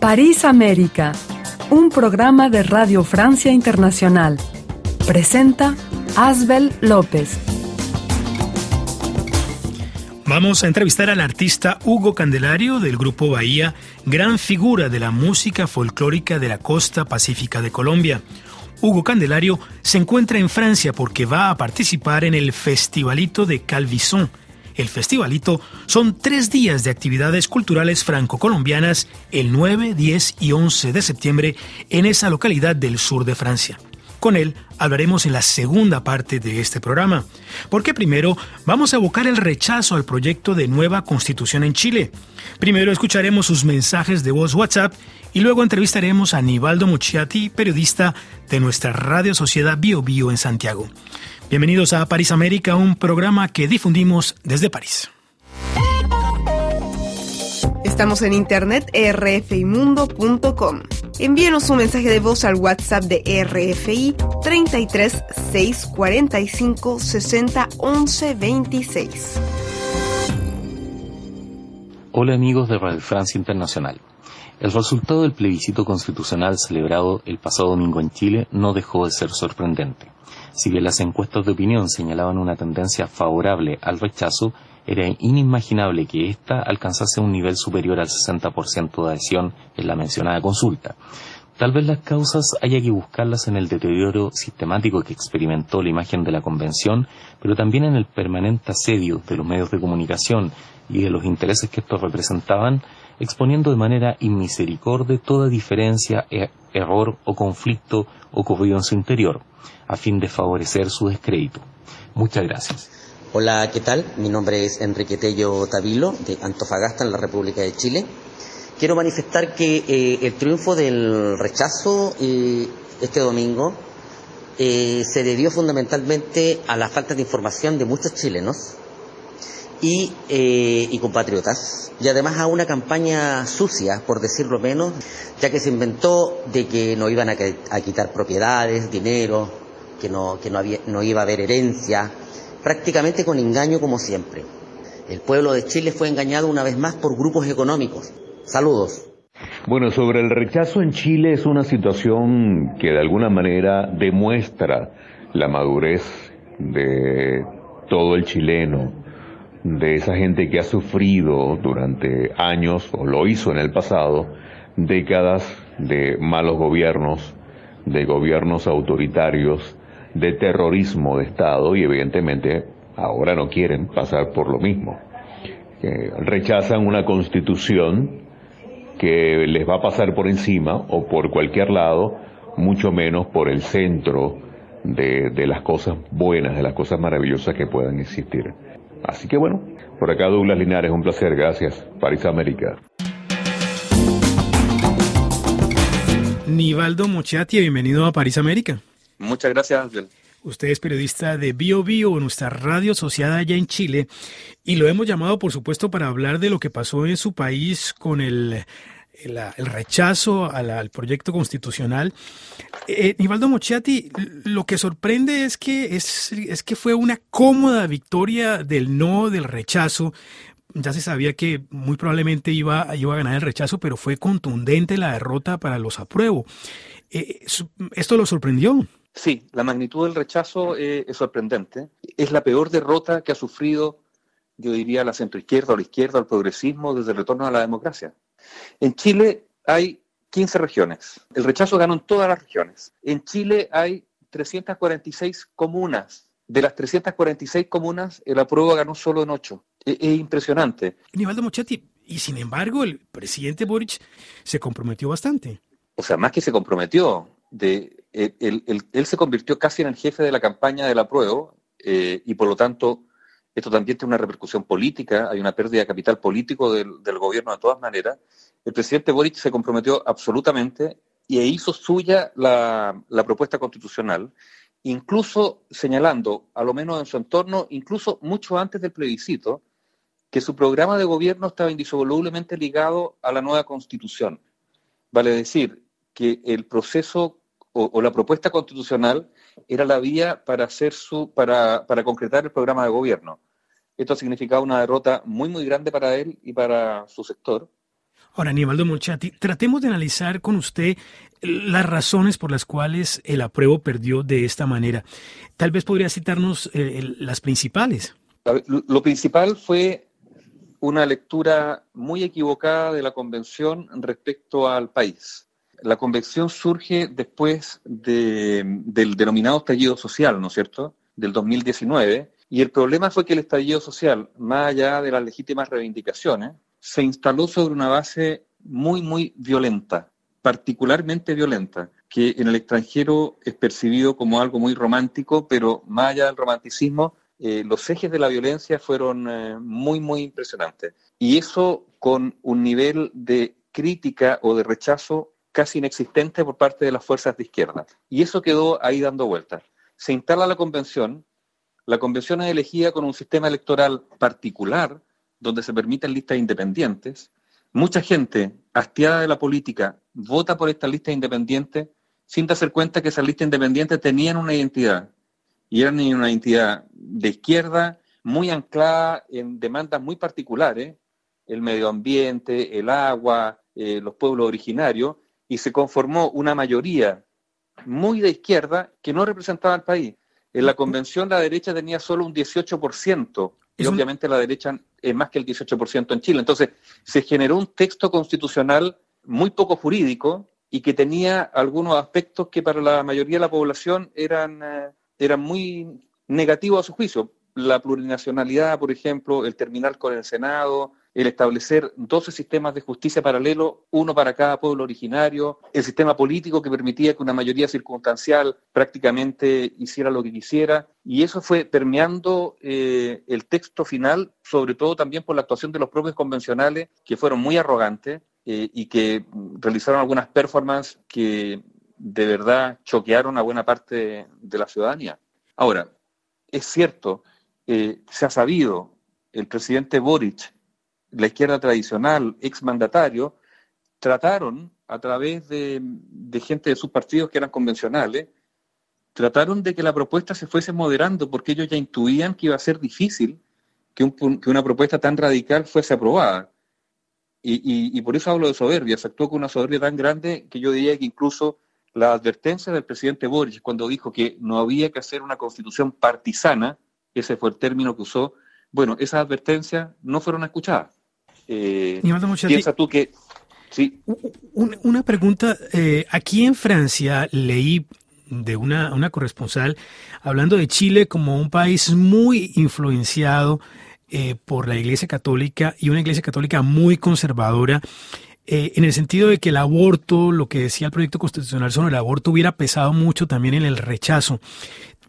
París América, un programa de Radio Francia Internacional. Presenta Asbel López. Vamos a entrevistar al artista Hugo Candelario del grupo Bahía, gran figura de la música folclórica de la costa pacífica de Colombia. Hugo Candelario se encuentra en Francia porque va a participar en el Festivalito de Calvisson, el festivalito son tres días de actividades culturales franco-colombianas el 9, 10 y 11 de septiembre en esa localidad del sur de Francia. Con él hablaremos en la segunda parte de este programa, porque primero vamos a evocar el rechazo al proyecto de nueva constitución en Chile. Primero escucharemos sus mensajes de voz WhatsApp y luego entrevistaremos a Nivaldo Mucciati, periodista de nuestra Radio Sociedad Bio Bio en Santiago. Bienvenidos a París América, un programa que difundimos desde París. Estamos en internet rfimundo.com. Envíenos un mensaje de voz al WhatsApp de RFI 33 645 60 11 26. Hola amigos de Radio Francia Internacional. El resultado del plebiscito constitucional celebrado el pasado domingo en Chile no dejó de ser sorprendente. Si bien las encuestas de opinión señalaban una tendencia favorable al rechazo, era inimaginable que ésta alcanzase un nivel superior al 60% de adhesión en la mencionada consulta. Tal vez las causas haya que buscarlas en el deterioro sistemático que experimentó la imagen de la convención, pero también en el permanente asedio de los medios de comunicación y de los intereses que estos representaban, exponiendo de manera inmisericordia toda diferencia, e-, error o conflicto ocurrido en su interior a fin de favorecer su descrédito. Muchas gracias. Hola, ¿qué tal? Mi nombre es Enrique Tello Tavilo, de Antofagasta, en la República de Chile. Quiero manifestar que eh, el triunfo del rechazo eh, este domingo eh, se debió fundamentalmente a la falta de información de muchos chilenos y, y, compatriotas, y además a una campaña sucia, por decirlo menos, ya que se inventó de que no iban a, a quitar propiedades, dinero, que no, que no, había, no iba a haber herencia, prácticamente con engaño como siempre. El pueblo de Chile fue engañado una vez más por grupos económicos. Saludos. Bueno, sobre el rechazo en Chile es una situación que de alguna manera demuestra la madurez de todo el chileno, de esa gente que ha sufrido durante años, o lo hizo en el pasado, décadas de malos gobiernos, de gobiernos autoritarios, de terrorismo de Estado y evidentemente ahora no quieren pasar por lo mismo. rechazan una constitución que les va a pasar por encima o por cualquier lado, mucho menos por el centro de, de las cosas buenas, de las cosas maravillosas que puedan existir. Así que bueno, por acá Douglas Linares, un placer, gracias. París América. Nivaldo Mochati, bienvenido a París América. Muchas gracias, Usted es periodista de Bio Bio, nuestra radio asociada allá en Chile, y lo hemos llamado, por supuesto, para hablar de lo que pasó en su país con el, el, rechazo al, proyecto constitucional. Eh, Nivaldo Mochiati, lo que sorprende es que, es, es que fue una cómoda victoria del no, del rechazo, ya se sabía que muy probablemente iba, iba, a ganar el rechazo, pero fue contundente la derrota para los apruebo. Eh, ¿Esto lo sorprendió? Sí, la magnitud del rechazo eh, es sorprendente. Es la peor derrota que ha sufrido, yo diría, la centroizquierda o la izquierda, el progresismo desde el retorno a la democracia. En Chile hay 15 regiones. El rechazo ganó en todas las regiones. En Chile hay 346 comunas. De las 346 comunas, el apruebo ganó solo en 8. Es, es impresionante. Nivaldo Mochetti, y sin embargo, el presidente Boric se comprometió bastante. O sea, más que se comprometió, de él, se convirtió casi en el jefe de la campaña del apruebo eh, y por lo tanto esto también tiene una repercusión política, hay una pérdida de capital político del, gobierno de todas maneras. El presidente Boric se comprometió absolutamente y hizo suya la, la propuesta constitucional, incluso señalando, a lo menos en su entorno, incluso mucho antes del plebiscito, que su programa de gobierno estaba indisolublemente ligado a la nueva constitución. Vale decir, que el proceso o, la propuesta constitucional era la vía para hacer su, para, para concretar el programa de gobierno. esto ha significado una derrota muy, muy grande para él y para su sector. Ahora, Aníbaldo Molchati, tratemos de analizar con usted las razones por las cuales el apruebo perdió de esta manera. Tal vez podría citarnos eh, las principales. Lo principal fue una lectura muy equivocada de la convención respecto al país. La convención surge después del denominado estallido social, ¿no es cierto?, del 2019, y el problema fue que el estallido social, más allá de las legítimas reivindicaciones, se instaló sobre una base muy, muy violenta, particularmente violenta, que en el extranjero es percibido como algo muy romántico, pero más allá del romanticismo, eh, los ejes de la violencia fueron eh, muy, muy impresionantes. Y eso con un nivel de crítica o de rechazo casi inexistente por parte de las fuerzas de izquierda. Y eso quedó ahí dando vueltas. Se instala la convención, la convención es elegida con un sistema electoral particular, donde se permiten listas independientes, mucha gente hastiada de la política vota por estas listas independientes sin darse cuenta que esas listas independientes tenían una identidad y eran una identidad de izquierda muy anclada en demandas muy particulares, el medio ambiente, el agua, eh, los pueblos originarios, y se conformó una mayoría muy de izquierda que no representaba al país. En la convención la derecha tenía solo un 18% y obviamente la derecha es más que el 18% en Chile. Entonces, se generó un texto constitucional muy poco jurídico y que tenía algunos aspectos que para la mayoría de la población eran, eh, eran muy negativos a su juicio. La plurinacionalidad, por ejemplo, el terminar con el Senado, el establecer 12 sistemas de justicia paralelo, uno para cada pueblo originario, el sistema político que permitía que una mayoría circunstancial prácticamente hiciera lo que quisiera, y eso fue permeando eh, el texto final, sobre todo también por la actuación de los propios convencionales, que fueron muy arrogantes eh, y que realizaron algunas performances que de verdad choquearon a buena parte de la ciudadanía. Ahora, es cierto, eh, se ha sabido, el presidente Boric la izquierda tradicional, exmandatario, trataron a través de, gente de sus partidos que eran convencionales, trataron de que la propuesta se fuese moderando porque ellos ya intuían que iba a ser difícil que, una propuesta tan radical fuese aprobada. Y, por eso hablo de soberbia, se actuó con una soberbia tan grande que yo diría que incluso la advertencia del presidente Boris cuando dijo que no había que hacer una constitución partisana, ese fue el término que usó, bueno, esas advertencias no fueron escuchadas. Eh, piensa tú que... Sí. Una, pregunta. Eh, aquí en Francia leí de una, una corresponsal hablando de Chile como un país muy influenciado eh, por la Iglesia Católica y una Iglesia Católica muy conservadora. en el sentido de que el aborto, lo que decía el proyecto constitucional sobre el aborto, hubiera pesado mucho también en el rechazo.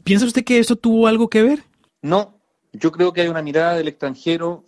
¿Piensa usted que esto tuvo algo que ver? No, yo creo que hay una mirada del extranjero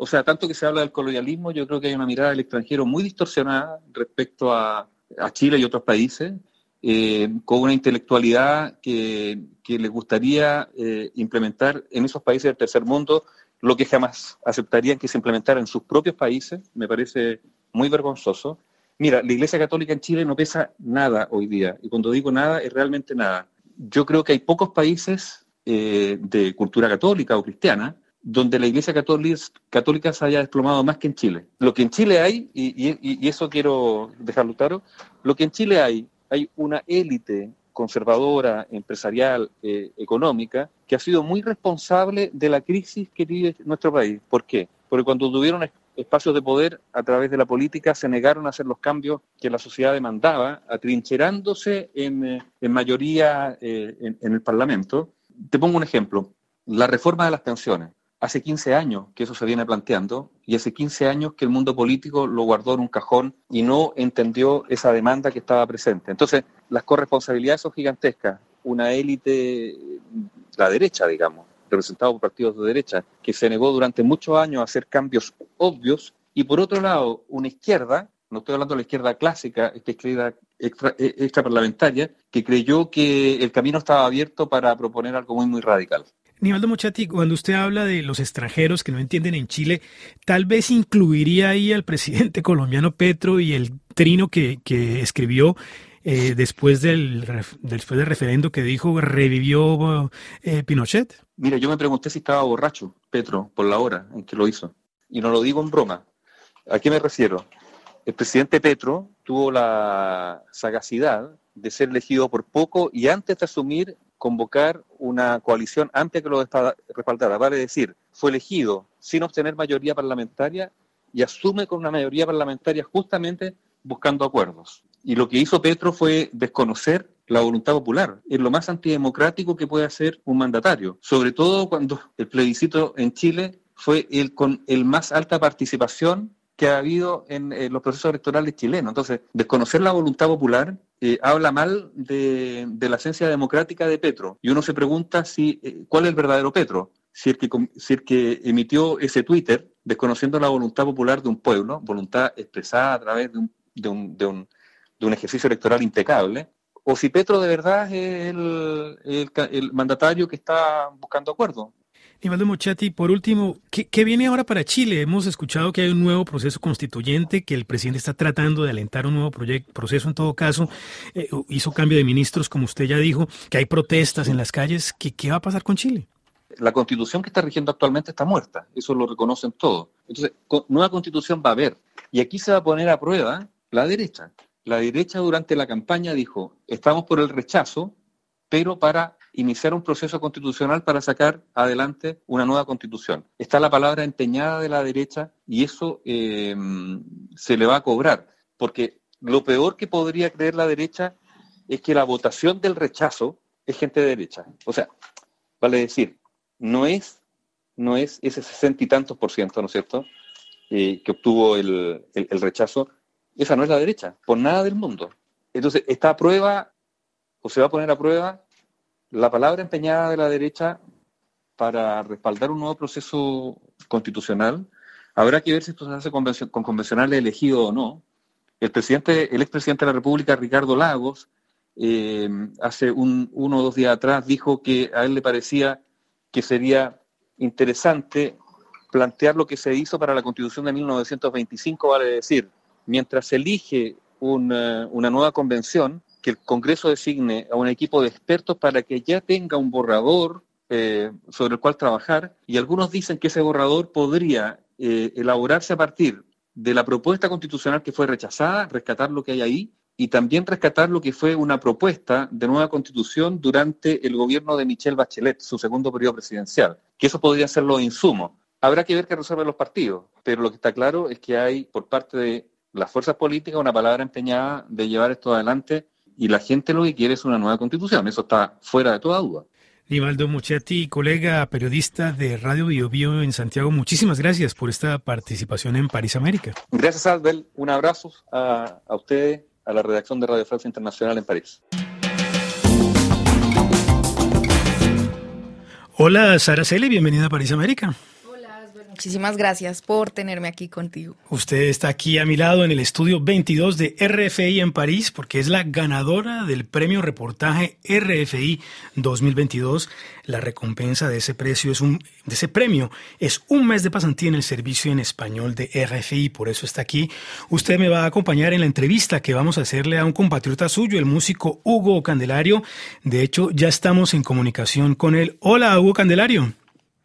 o sea, tanto que se habla del colonialismo, yo creo que hay una mirada del extranjero muy distorsionada respecto a, Chile y otros países, eh, con una intelectualidad que, les gustaría eh, implementar en esos países del tercer mundo lo que jamás aceptarían que se implementara en sus propios países. Me parece muy vergonzoso. Mira, la Iglesia Católica en Chile no pesa nada hoy día, y cuando digo nada es realmente nada. Yo creo que hay pocos países eh, de cultura católica o cristiana donde la Iglesia Católica, se haya desplomado más que en Chile. Lo que en Chile hay, y, eso quiero dejarlo claro, lo que en Chile hay, hay una élite conservadora, empresarial, eh, económica, que ha sido muy responsable de la crisis que vive nuestro país. ¿Por qué? Porque cuando tuvieron espacios de poder a través de la política se negaron a hacer los cambios que la sociedad demandaba, atrincherándose en, eh, mayoría eh, en el Parlamento. Te pongo un ejemplo. La reforma de las pensiones hace 15 años que eso se viene planteando y hace 15 años que el mundo político lo guardó en un cajón y no entendió esa demanda que estaba presente. Entonces, las corresponsabilidades son gigantescas. Una élite, la derecha, digamos, representada por partidos de derecha, que se negó durante muchos años a hacer cambios obvios, y por otro lado, una izquierda, no estoy hablando de la izquierda clásica, esta izquierda extra, extra parlamentaria, que creyó que el camino estaba abierto para proponer algo muy, muy radical. Nivaldo Mochati, cuando usted habla de los extranjeros que no entienden en Chile, tal vez incluiría ahí al presidente colombiano Petro y el trino que, escribió eh, después, del, después del referendo que dijo revivió eh, Pinochet? Mira, yo me pregunté si estaba borracho Petro por la hora en que lo hizo. Y no lo digo en broma. ¿A qué me refiero? El presidente Petro tuvo la sagacidad de ser elegido por poco y antes de asumir convocar una coalición amplia que lo respaldara. Vale decir, fue elegido sin obtener mayoría parlamentaria y asume con una mayoría parlamentaria justamente buscando acuerdos. Y lo que hizo Petro fue desconocer la voluntad popular. Es lo más antidemocrático que puede hacer un mandatario, sobre todo cuando el plebiscito en Chile fue el con el más alta participación que ha habido en, los procesos electorales chilenos. Entonces, desconocer la voluntad popular eh, habla mal de, la esencia democrática de Petro. Y uno se pregunta si eh, cuál es el verdadero Petro. Si el, que, el que emitió ese Twitter, desconociendo la voluntad popular de un pueblo, voluntad expresada a través de un, de un, de un, de un ejercicio electoral impecable, o si Petro de verdad es el, el mandatario que está buscando acuerdo. Nivaldo Mochati, por último, ¿qué, viene ahora para Chile? Hemos escuchado que hay un nuevo proceso constituyente, que el presidente está tratando de alentar un nuevo proceso en todo caso, eh, hizo cambio de ministros, como usted ya dijo, que hay protestas en las calles. ¿Qué, ¿Qué va a pasar con Chile? La constitución que está rigiendo actualmente está muerta, eso lo reconocen todos. Entonces, nueva constitución va a haber. Y aquí se va a poner a prueba la derecha. La derecha durante la campaña dijo, estamos por el rechazo, pero para iniciar un proceso constitucional para sacar adelante una nueva constitución. Está la palabra empeñada de la derecha y eso eh, se le va a cobrar, porque lo peor que podría creer la derecha es que la votación del rechazo es gente de derecha. O sea, vale decir, no es, no es ese sesenta y tantos por ciento, ¿no es cierto?, eh, que obtuvo el, el rechazo, esa no es la derecha, por nada del mundo. Entonces, está a prueba, o se va a poner a prueba, la palabra empeñada de la derecha para respaldar un nuevo proceso constitucional, habrá que ver si esto se hace con, convencionales elegidos o no. El presidente, el expresidente de la República, Ricardo Lagos, eh, hace un, uno o dos días atrás dijo que a él le parecía que sería interesante plantear lo que se hizo para la Constitución de 1925, vale decir, mientras se elige una, una nueva convención, que el Congreso designe a un equipo de expertos para que ya tenga un borrador eh, sobre el cual trabajar y algunos dicen que ese borrador podría eh, elaborarse a partir de la propuesta constitucional que fue rechazada, rescatar lo que hay ahí y también rescatar lo que fue una propuesta de nueva constitución durante el gobierno de Michelle Bachelet, su segundo periodo presidencial, que eso podría ser los insumos. Habrá que ver qué resuelven los partidos, pero lo que está claro es que hay por parte de las fuerzas políticas una palabra empeñada de llevar esto adelante y la gente lo que quiere es una nueva constitución, eso está fuera de toda duda. Nivaldo Muchetti, colega periodista de Radio Bio, Bio en Santiago, muchísimas gracias por esta participación en París América. Gracias, Albel. Un abrazo a, a ustedes, a la redacción de Radio Francia Internacional en París. Hola, Sara Cele, bienvenida a París América. Muchísimas gracias por tenerme aquí contigo. Usted está aquí a mi lado en el estudio 22 de RFI en París porque es la ganadora del premio reportaje RFI 2022. La recompensa de ese precio es un de ese premio es un mes de pasantía en el servicio en español de RFI, por eso está aquí. Usted me va a acompañar en la entrevista que vamos a hacerle a un compatriota suyo, el músico Hugo Candelario. De hecho, ya estamos en comunicación con él. Hola, Hugo Candelario.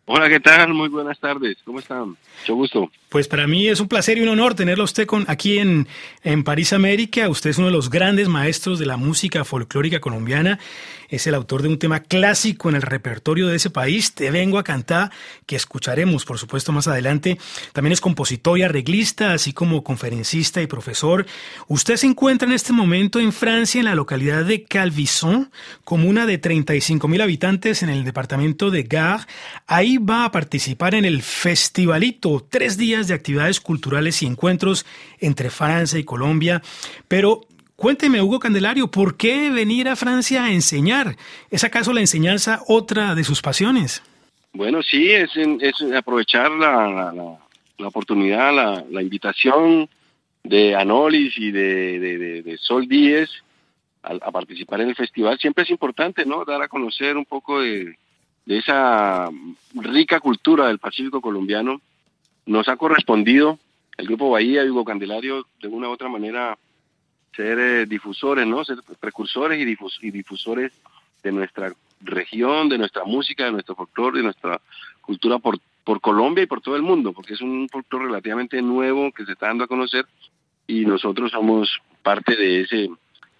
Hola, ¿qué tal? Muy buenas tardes. ¿Cómo están? Mucho gusto. Pues para mí es un placer y un honor tenerlo usted con, aquí en, en París, América. Usted es uno de los grandes maestros de la música folclórica colombiana. Es el autor de un tema clásico en el repertorio de ese país, Te vengo a cantar, que escucharemos, por supuesto, más adelante. También es compositor y arreglista, así como conferencista y profesor. Usted se encuentra en este momento en Francia, en la localidad de Calvisson, comuna de 35 mil habitantes en el departamento de Gare. Ahí va a participar en el festivalito, tres días de actividades culturales y encuentros entre Francia y Colombia. Pero cuénteme, Hugo Candelario, ¿por qué venir a Francia a enseñar? ¿Es acaso la enseñanza otra de sus pasiones? Bueno, sí, es, aprovechar la, oportunidad, la, invitación de Anolis y de, Sol Díez a, participar en el festival. Siempre es importante, ¿no? Dar a conocer un poco de, de esa rica cultura del Pacífico colombiano nos ha correspondido, el Grupo Bahía y Hugo Candelario, de una u otra manera, ser eh, difusores, ¿no? Ser precursores y, y difusores de nuestra región, de nuestra música, de nuestro folclore, de nuestra cultura por, por Colombia y por todo el mundo, porque es un folclore relativamente nuevo que se está dando a conocer y nosotros somos parte de ese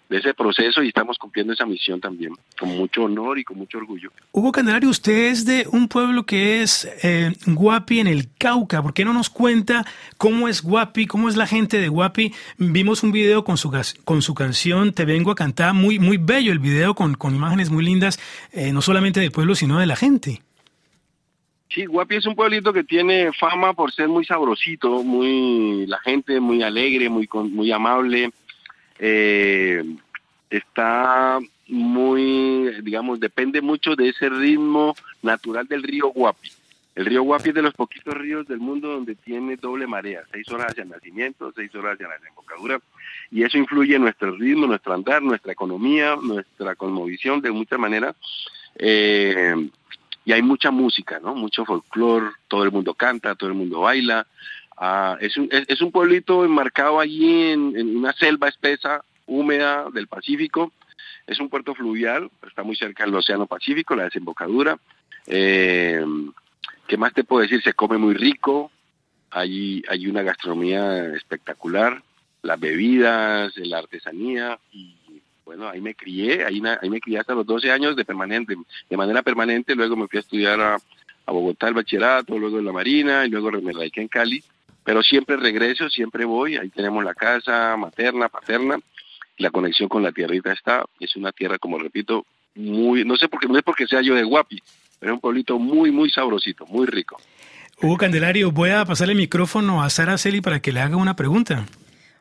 de ese proceso y estamos cumpliendo esa misión también, con mucho honor y con mucho orgullo. Hugo Candelario, usted es de un pueblo que es eh, Guapi en el Cauca. ¿Por qué no nos cuenta cómo es Guapi, cómo es la gente de Guapi? Vimos un video con su, con su canción Te vengo a cantar, muy, muy bello el video, con, con imágenes muy lindas, eh, no solamente del pueblo, sino de la gente. Sí, Guapi es un pueblito que tiene fama por ser muy sabrosito, muy la gente muy alegre, muy muy amable. Eh, está muy, digamos, depende mucho de ese ritmo natural del río Guapi. El río Guapi es de los poquitos ríos del mundo donde tiene doble marea, seis horas hacia el nacimiento, seis horas hacia la desembocadura, y eso influye en nuestro ritmo, nuestro andar, nuestra economía, nuestra cosmovisión de muchas maneras. Eh, y hay mucha música, ¿no? Mucho folclore, todo el mundo canta, todo el mundo baila. Ah, es, un, es, un pueblito enmarcado allí en, una selva espesa, húmeda del Pacífico. Es un puerto fluvial, está muy cerca del Océano Pacífico, la desembocadura. Eh, ¿Qué más te puedo decir? Se come muy rico, hay, hay una gastronomía espectacular, las bebidas, la artesanía y bueno, ahí me crié, ahí, ahí me crié hasta los 12 años de permanente, de manera permanente, luego me fui a estudiar a, Bogotá el bachillerato, luego en la Marina y luego me radiqué en Cali, pero siempre regreso, siempre voy, ahí tenemos la casa materna, paterna, la conexión con la tierrita está, es una tierra, como repito, muy, no sé por qué, no es porque sea yo de Guapi, pero es un pueblito muy, muy sabrosito, muy rico. Hugo Candelario, voy a pasar el micrófono a Sara Celi para que le haga una pregunta.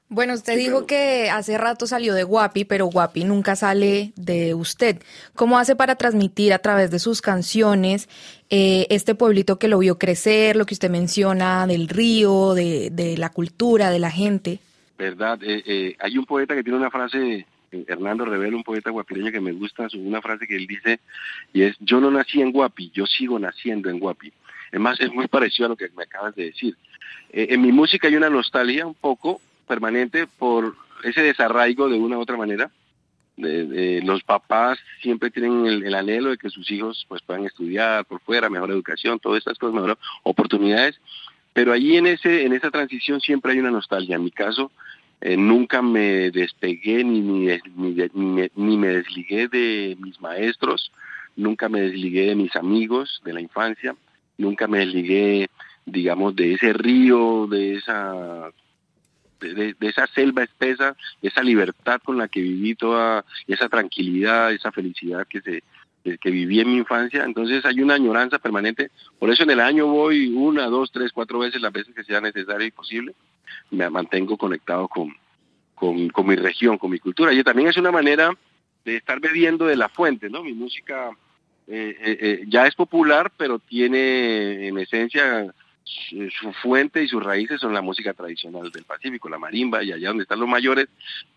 Bueno, usted dijo que hace rato salió de Guapi, pero Guapi nunca sale de usted. ¿Cómo hace para transmitir a través de sus canciones eh, este pueblito que lo vio crecer, lo que usted menciona del río, de, la cultura, de la gente? Verdad, eh, eh, hay un poeta que tiene una frase, Hernando Revelo, un poeta guapireño que me gusta, una frase que él dice, y es, yo no nací en Guapi, yo sigo naciendo en Guapi. Es más, es muy parecido a lo que me acabas de decir. en mi música hay una nostalgia un poco permanente por ese desarraigo de una u otra manera. Los papás siempre tienen el, anhelo de que sus hijos pues puedan estudiar por fuera, mejor educación, todas estas cosas, mejor oportunidades, pero allí en ese en esa transición siempre hay una nostalgia. En mi caso, eh, nunca me despegué ni, ni, ni, ni, me desligué de mis maestros, nunca me desligué de mis amigos de la infancia, nunca me desligué, digamos, de ese río, de esa de, esa selva espesa, esa libertad con la que viví toda, esa tranquilidad, esa felicidad que se que viví en mi infancia, entonces hay una añoranza permanente, por eso en el año voy una, dos, tres, cuatro veces las veces que sea necesario y posible, me mantengo conectado con, con, mi región, con mi cultura, y también es una manera de estar bebiendo de la fuente, ¿no? Mi música eh, eh, eh, ya es popular, pero tiene en esencia su fuente y sus raíces son la música tradicional del Pacífico, la marimba, y allá donde están los mayores,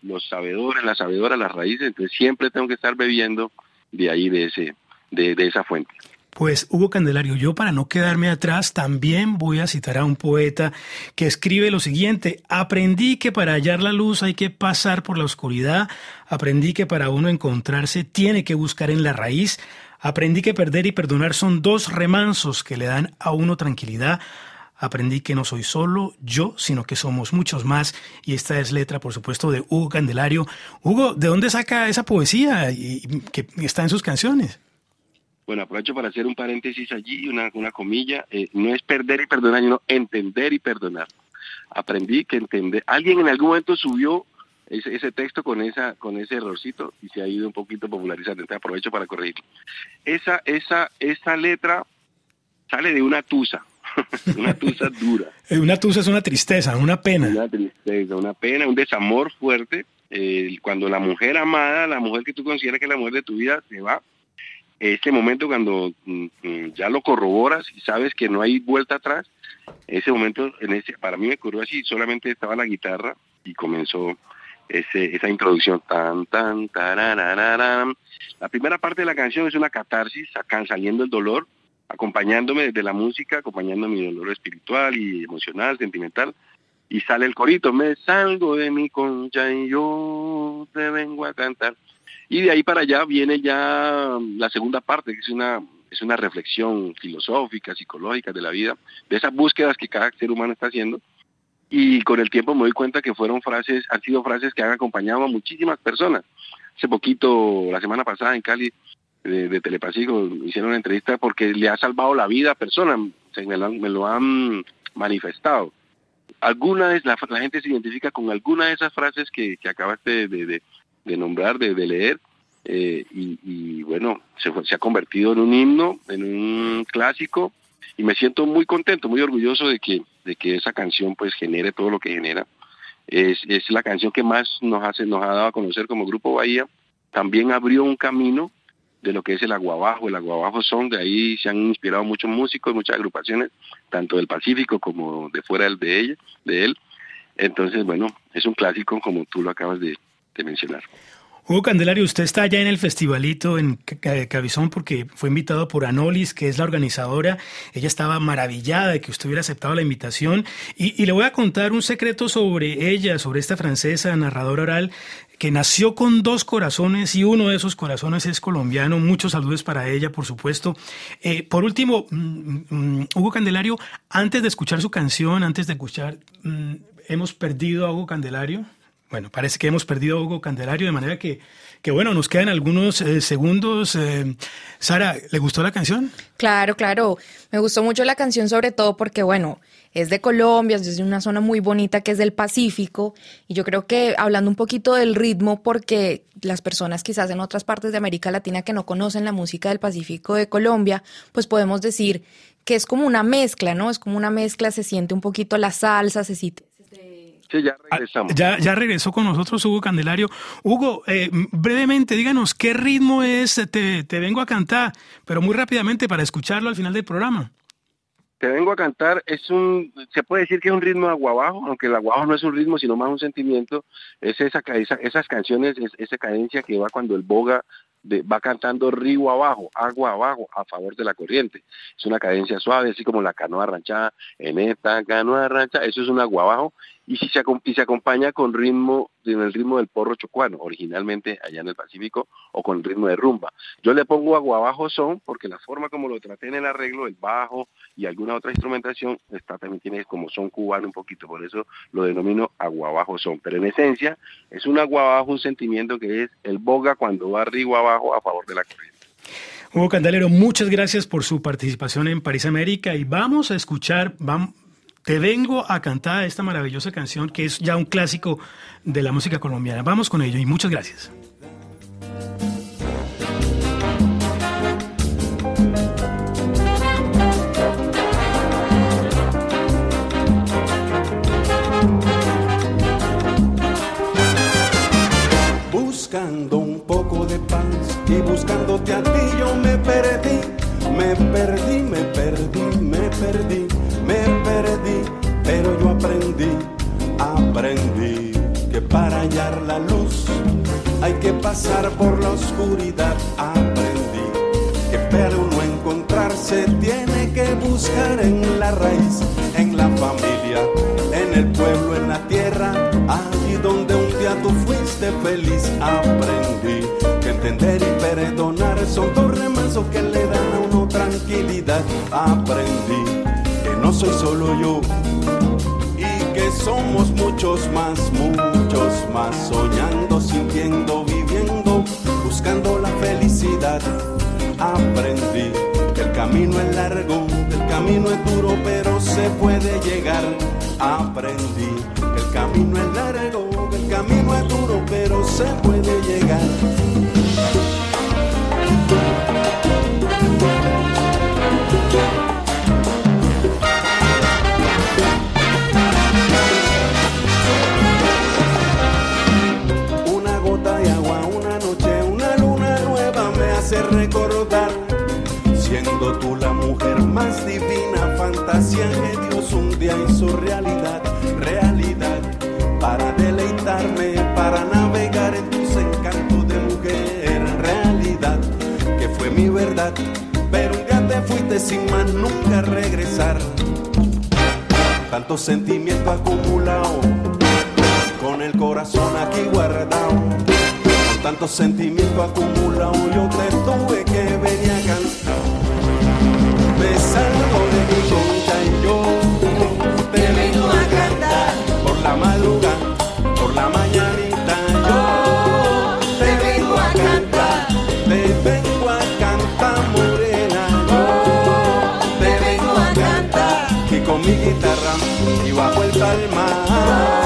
los sabedores, las sabedoras, las raíces, entonces siempre tengo que estar bebiendo de ahí, de, ese, de, esa fuente. Pues Hugo Candelario, yo para no quedarme atrás también voy a citar a un poeta que escribe lo siguiente, aprendí que para hallar la luz hay que pasar por la oscuridad, aprendí que para uno encontrarse tiene que buscar en la raíz, Aprendí que perder y perdonar son dos remansos que le dan a uno tranquilidad. Aprendí que no soy solo yo, sino que somos muchos más. Y esta es letra, por supuesto, de Hugo Candelario. Hugo, ¿de dónde saca esa poesía que está en sus canciones? Bueno, aprovecho para hacer un paréntesis allí, una, una comilla. Eh, no es perder y perdonar, sino entender y perdonar. Aprendí que entender. Alguien en algún momento subió ese, ese, texto con esa con ese errorcito y se ha ido un poquito popularizando. Entonces aprovecho para corregirlo. Esa esa esa letra sale de una tusa, una tusa dura. Eh, una tusa es una tristeza, una pena. Una tristeza, una pena, un desamor fuerte. Eh, cuando la mujer amada, la mujer que tú consideras que es la mujer de tu vida, se va. Ese momento cuando mm, mm, ya lo corroboras y sabes que no hay vuelta atrás, ese momento, para mí me ocurrió así, solamente estaba la guitarra y comenzó esa introducción. Tan, tan, La primera parte de la canción es una catarsis, acá saliendo el dolor, acompañándome desde la música, acompañando mi dolor espiritual y emocional, sentimental. y sale el corito, me salgo de mi concha y yo te vengo a cantar. Y de ahí para allá viene ya la segunda parte, que es una, es una reflexión filosófica, psicológica de la vida, de esas búsquedas que cada ser humano está haciendo. Y con el tiempo me doy cuenta que fueron frases, han sido frases que han acompañado a muchísimas personas. Hace poquito, la semana pasada en Cali, de, de Telepacífico, hicieron una entrevista porque le ha salvado la vida a personas, me lo han manifestado alguna la, gente se identifica con alguna de esas frases que, acabaste de, nombrar, de, leer, eh, y, bueno, se, se ha convertido en un himno, en un clásico, y me siento muy contento, muy orgulloso de que, de que esa canción pues genere todo lo que genera. Es, es la canción que más nos, hace, nos ha dado a conocer como Grupo Bahía. También abrió un camino de lo que es el aguabajo. El aguabajo son, de ahí se han inspirado muchos músicos, muchas agrupaciones, tanto del Pacífico como de fuera de, ella, de él. Entonces, bueno, es un clásico como tú lo acabas de, mencionar. Hugo Candelario, usted está allá en el festivalito en Cabizón porque fue invitado por Anolis, que es la organizadora. Ella estaba maravillada de que usted hubiera aceptado la invitación. Y, le voy a contar un secreto sobre ella, sobre esta francesa narradora oral que nació con dos corazones y uno de esos corazones es colombiano. Muchos saludos para ella, por supuesto. Eh, por último, mm, mm, Hugo Candelario, antes de escuchar su canción, antes de escuchar, mm, hemos perdido a Hugo Candelario. Bueno, parece que hemos perdido Hugo Candelario, de manera que, que bueno, nos quedan algunos eh, segundos. Eh, Sara, ¿le gustó la canción? Claro, claro. Me gustó mucho la canción, sobre todo porque, bueno, es de Colombia, es de una zona muy bonita que es del Pacífico. Y yo creo que hablando un poquito del ritmo, porque las personas quizás en otras partes de América Latina que no conocen la música del Pacífico de Colombia, pues podemos decir que es como una mezcla, ¿no? Es como una mezcla, se siente un poquito la salsa, se. Sí, ya regresamos. Ya, ya regresó con nosotros Hugo Candelario. Hugo, eh, brevemente, díganos qué ritmo es te, te vengo a cantar, pero muy rápidamente para escucharlo al final del programa. Te vengo a cantar es un, se puede decir que es un ritmo aguabajo, aunque el aguabajo no es un ritmo, sino más un sentimiento. Es esa, esa esas canciones, es, esa cadencia que va cuando el boga va cantando río abajo, agua abajo, a favor de la corriente. Es una cadencia suave, así como la canoa ranchada, en esta canoa ranchada, eso es un agua abajo, y si se, y se acompaña con ritmo, en el ritmo del porro chocuano, originalmente allá en el Pacífico, o con ritmo de rumba. Yo le pongo agua abajo son, porque la forma como lo traté en el arreglo, el bajo y alguna otra instrumentación, está, también tiene como son cubano un poquito, por eso lo denomino agua abajo son. Pero en esencia, es un agua abajo, un sentimiento que es el boga cuando va arriba abajo a favor de la corriente. Hugo Candelero, muchas gracias por su participación en París América y vamos a escuchar, te vengo a cantar esta maravillosa canción que es ya un clásico de la música colombiana. Vamos con ello y muchas gracias. Buscándote a ti yo me perdí, me perdí, me perdí, me perdí me perdí, pero yo aprendí, aprendí que para hallar la luz hay que pasar por la oscuridad. Aprendí que para uno encontrarse tiene que buscar en la raíz, en la familia, en el pueblo, en la tierra, allí donde un día tú fuiste feliz. Aprendí que entender y Aprendí no soy solo yo y que somos muchos más, muchos más, soñando, sintiendo, viviendo, buscando la felicidad. Aprendí que el camino es largo, el camino es duro, pero se puede llegar. Aprendí que el camino es largo, el camino es duro, pero se puede llegar. más divina fantasía que Dios un día hizo realidad, realidad, para deleitarme, para navegar en tus encantos de mujer, realidad, que fue mi verdad, pero ya te fuiste sin más nunca regresar. Tanto sentimiento acumulado, con el corazón aquí guardado, con tanto sentimiento acumulado, yo te tuve que venir a cantar. por la mañanita yo oh, te vengo a cantar, te vengo a cantar morena, yo oh, te vengo a cantar, que con mi guitarra iba a vuelta al mar.